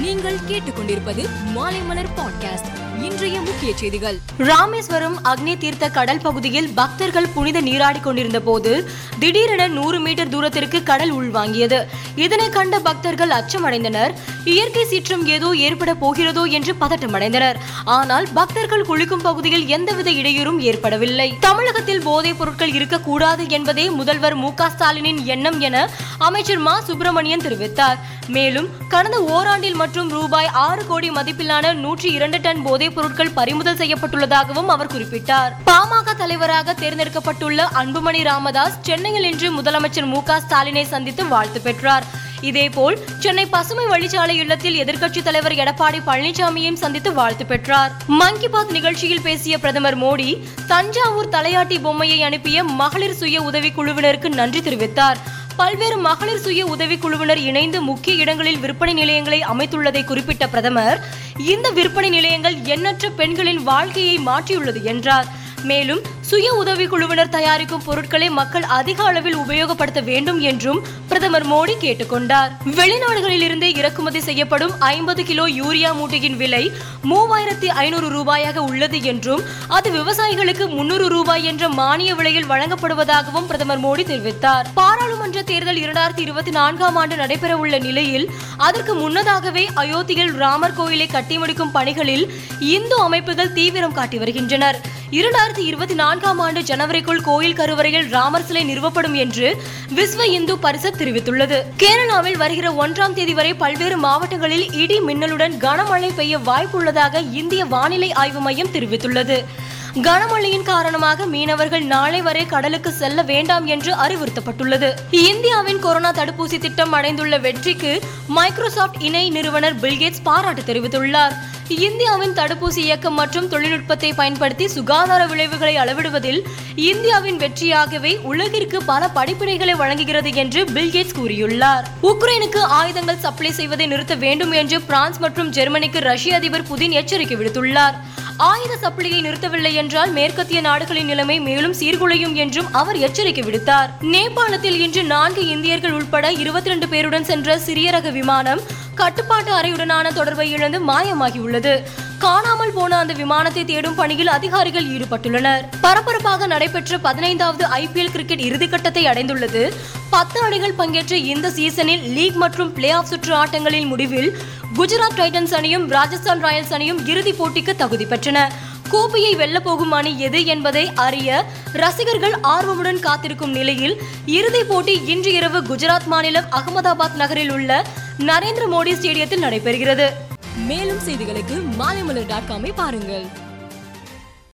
நீங்கள் கேட்டுக்கொண்டிருப்பது மாலைமலர் பாட்காஸ்ட் இன்றைய முக்கிய செய்திகள். ராமேஸ்வரம் அக்னி தீர்த்த கடல் பகுதியில் பக்தர்கள் புனித நீராடி கொண்டிருந்த போது திடீரென நூறு மீட்டர் தூரத்திற்கு கடல் உள்வாங்கியது. இதனை கண்ட பக்தர்கள் அச்சமடைந்தனர். இயற்கை சீற்றம் ஏதோ ஏற்பட போகிறதோ என்று பதட்டமடைந்தனர். ஆனால் பக்தர்கள் குளிக்கும் பகுதியில் எந்தவித இடையூறும் ஏற்படவில்லை. தமிழகத்தில் போதைப் பொருட்கள் இருக்கக்கூடாது என்பதே முதல்வர் மு க ஸ்டாலினின் எண்ணம் என அமைச்சர் மா. சுப்பிரமணியன் தெரிவித்தார். மேலும் கடந்த ஓராண்டில் மற்றும் ரூபாய் ஆறு கோடி மதிப்பிலான நூற்றி இரண்டு டன் போதைப் பொருட்கள் பறிமுதல் செய்யப்பட்டுள்ளதாகவும் அவர் குறிப்பிட்டார். பாமக தலைவராக தேர்ந்தெடுக்கப்பட்டுள்ள அன்புமணி ராமதாஸ் சென்னையில் இன்று முதலமைச்சர் மு ஸ்டாலினை சந்தித்து வாழ்த்து பெற்றார். இதேபோல் சென்னை பசுமை வழிச்சாலை இல்லத்தில் எதிர்க்கட்சித் தலைவர் எடப்பாடி பழனிசாமியையும் சந்தித்து வாழ்த்து பெற்றார். மன் கி பாத் நிகழ்ச்சியில் பேசிய பிரதமர் மோடி தஞ்சாவூர் தலையாட்டி பொம்மையை அனுப்பிய மகளிர் சுய உதவி குழுவினருக்கு நன்றி தெரிவித்தார். பல்வேறு மகளிர் சுய உதவி குழுவினர் இணைந்து முக்கிய இடங்களில் விற்பனை நிலையங்களை அமைத்துள்ளதை குறிப்பிட்ட பிரதமர் இந்த விற்பனை நிலையங்கள் எண்ணற்ற பெண்களின் வாழ்க்கையை மாற்றியுள்ளது என்றார். மேலும் சுய உதவி குழுவினர் தயாரிக்கும் பொருட்களை மக்கள் அதிக அளவில் உபயோகப்படுத்த வேண்டும் என்றும் பிரதமர் மோடி கேட்டுக்கொண்டார். வெளிநாடுகளில் இருந்து இறக்குமதி செய்யப்படும் ஐம்பது கிலோ யூரியா மூட்டையின் விலை மூவாயிரத்தி ஐநூறு ரூபாயாக உள்ளது என்றும் அது விவசாயிகளுக்கு முன்னூறு ரூபாய் என்ற மானிய விலையில் வழங்கப்படுவதாகவும் பிரதமர் மோடி தெரிவித்தார். பாராளுமன்ற தேர்தல் இரண்டாயிரத்தி இருபத்தி நான்காம் ஆண்டு நடைபெற உள்ள நிலையில் அதற்கு முன்னதாகவே அயோத்தியில் ராமர் கோயிலை கட்டி முடிக்கும் பணிகளில் இந்து அமைப்புகள் தீவிரம் காட்டி வருகின்றனர். இரண்டாயிரத்தி இருபத்தி நான்காம் ஆண்டு ஜனவரிக்குள் கோயில் கருவறையில் ராமர் சிலை நிறுவப்படும் என்று விஸ்வ இந்து பரிசத் தெரிவித்துள்ளது. கேரளாவில் வருகிற ஒன்றாம் தேதி வரை பல்வேறு மாவட்டங்களில் இடி மின்னலுடன் கனமழை பெய்ய வாய்ப்புள்ளதாக இந்திய வானிலை ஆய்வு மையம் தெரிவித்துள்ளது. கனமழையின் காரணமாக மீனவர்கள் நாளை வரை கடலுக்கு செல்ல வேண்டாம் என்று அறிவுறுத்தப்பட்டுள்ளது. இந்தியாவின் கொரோனா தடுப்பூசி திட்டம் அடைந்துள்ள வெற்றிக்கு மைக்ரோசாப்ட் இணை நிறுவனர் பில்கேட்ஸ் பாராட்டு தெரிவித்துள்ளார். இந்தியாவின் தடுப்பூசி இயக்கம் மற்றும் தொழில்நுட்பத்தை பயன்படுத்தி சுகாதார விளைவுகளை அளவிடுவதில் இந்தியாவின் வெற்றியாகவே உலகிற்கு பல படிப்பினைகளை வழங்குகிறது என்று பில்கேட்ஸ் கூறியுள்ளார். உக்ரைனுக்கு ஆயுதங்கள் சப்ளை செய்வதை நிறுத்த வேண்டும் என்று பிரான்ஸ் மற்றும் ஜெர்மனிக்கு ரஷ்ய அதிபர் புதின் எச்சரிக்கை விடுத்துள்ளார். ஆயுத சப்ளையை நிறுத்தவில்லை என்றால் மேற்கத்திய நாடுகளின் நிலைமை மேலும் சீர்குலையும் என்றும் அவர் எச்சரிக்கை விடுத்தார். நேபாளத்தில் இன்று நான்கு இந்தியர்கள் உட்பட இருபத்தி ரெண்டு பேருடன் சென்ற சிறிய ரக விமானம் கட்டுப்பாட்டு அறையுடனான தொடர்பை இழந்து மாயமாகியுள்ளது. காணாமல் போன அந்த விமானத்தை தேடும் பணியில் அதிகாரிகள் ஈடுபட்டுள்ளனர். பரபரப்பாக நடைபெற்ற பதினைந்தாவது ஐபிஎல் கிரிக்கெட் இறுதிக்கட்டத்தை அடைந்துள்ளது. பத்து அணிகள் பங்கேற்ற இந்த சீசனில் லீக் மற்றும் பிளே ஆஃப் சுற்று ஆட்டங்களின் முடிவில் குஜராத் டைட்டன்ஸ் அணியும் ராஜஸ்தான் ராயல்ஸ் அணியும் இறுதிப் போட்டிக்கு தகுதி பெற்றன. கோப்பையை வெல்ல போகும் அணி எது என்பதை அறிய ரசிகர்கள் ஆர்வமுடன் காத்திருக்கும் நிலையில் இறுதிப் போட்டி இன்று இரவு குஜராத் மாநிலம் அகமதாபாத் நகரில் உள்ள நரேந்திர மோடி ஸ்டேடியத்தில் நடைபெறுகிறது. மேலும் செய்திகளுக்கு மாலைமலர் டாட் காமை பாருங்கள்.